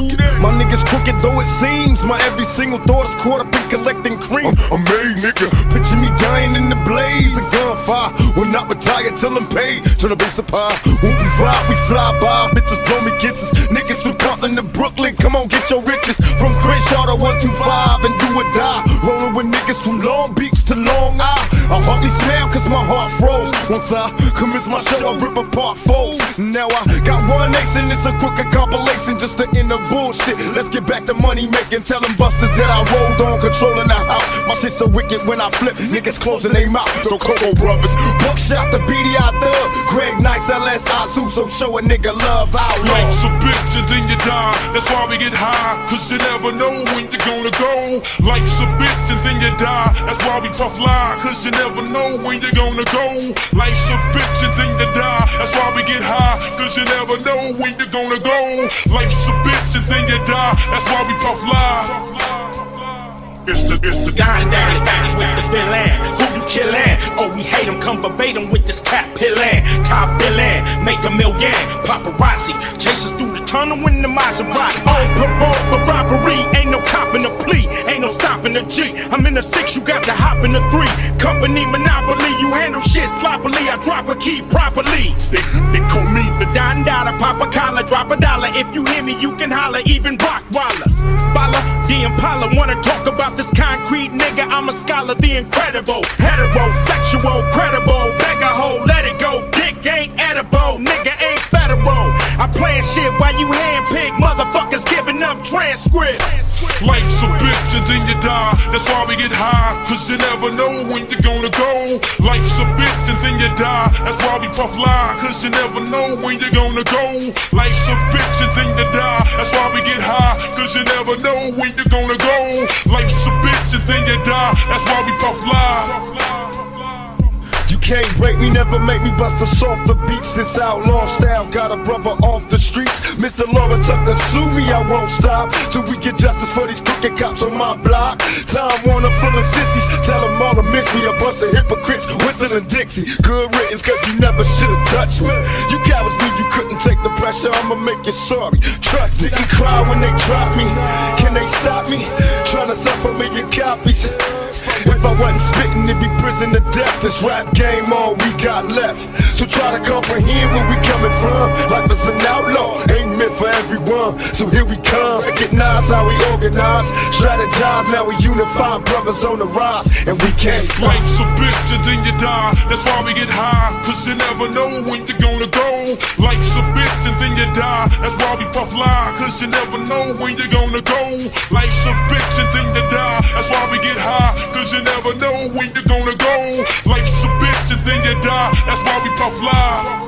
looking. My niggas crooked though it seems. My every single thought is caught up in collecting cream. I'm, made, nigga. Picture me dying in the blaze of gunfire. Will not retire till I'm paid. Turn the base of pie. When we ride, we fly by. Bitches blow me kisses. Niggas from Compton to Brooklyn. Come on, get your riches. From Crenshaw to 125 and do or die. Rolling with niggas from Long Beach to Long Island. I hardly smile cause my heart froze. Once I commence my show, I rip apart foes. Now I got one nation, it's a crooked compilation just to end the bullshit. Let's get back to money making. Tell them busters that I rolled on, controlling the house. My shit so wicked when I flip, niggas closing their mouth. The Cocoa Brovaz, Buckshot, the BDI Thug, Greg Nice, LS so show a nigga love out Life's a bitch and then you die. That's why we get high, cause never know when you're gonna go. Life's a bitch and then you die. That's why we puff lie, cause you never know when you're gonna go. Life's a bitch and then you die. That's why we get high, cause you never know when you're gonna go. Life's a bitch and then you die. That's why we puff lie. It's the, it's the, Dying daddy, daddy with the villain. Who you killin'? Oh, we hate him. Come verbatim with this cat pillin'. Top villain, make a million. Paparazzi chase us through the tunnel in the Maserati. On parole for robbery. Ain't no cop in the plea. Ain't no stopping the G. I'm in the six, you got to hop in the three. Company monopoly, you handle shit sloppily. I drop a key properly. They, they call me the Don Dada. Pop a collar, drop a dollar. If you hear me, you can holler. Even Rockwaller. Bala, the Impala wanna talk about this concrete nigga. I'm a scholar, the incredible. Heterosexual, credible. Plan shit while you handpick motherfuckers giving up transcripts. Life's a bitch and then you die. That's why we get high, cause you never know when you're gonna go. Life's a bitch and then you die. That's why we puff lie, cause you never know when you're gonna go. Life's a bitch and then you die. That's why we get high, cause you never know when you're gonna go. Life's a bitch and then you die. That's why we puff lie. You can't break me, never make me bust the beats. This outlaw style got a brother off the streets. Mr. Delores Tucker, sue me, I won't stop. Till we get justice for these crooked cops on my block. Time Warner full of sissies, tell them all to miss me. A bunch of hypocrites whistling Dixie. Good riddance, cause you never should've touched me. You cowards knew you couldn't take the pressure, I'ma make you sorry. Trust me, and cry when they drop me. Can they stop me? Trying to a million copies. Wasn't spitting, it'd be prison to death. This rap game, all we got left. So try to comprehend where we coming from. Life is an outlaw, ain't meant for everyone. So here we come, recognize how we organize, strategize. Now we unify, brothers on the rise, and we can't fight. Life's a bitch and then you die. That's why we get high, cause you never know when you're gonna go. Life's a bitch and then you die. That's why we puff lie, cause you never know when you're gonna go. Life's a bitch and then you die. That's why we get high, cause you never know when you're gonna go. Life's a bitch and then you die. That's why we puff lie.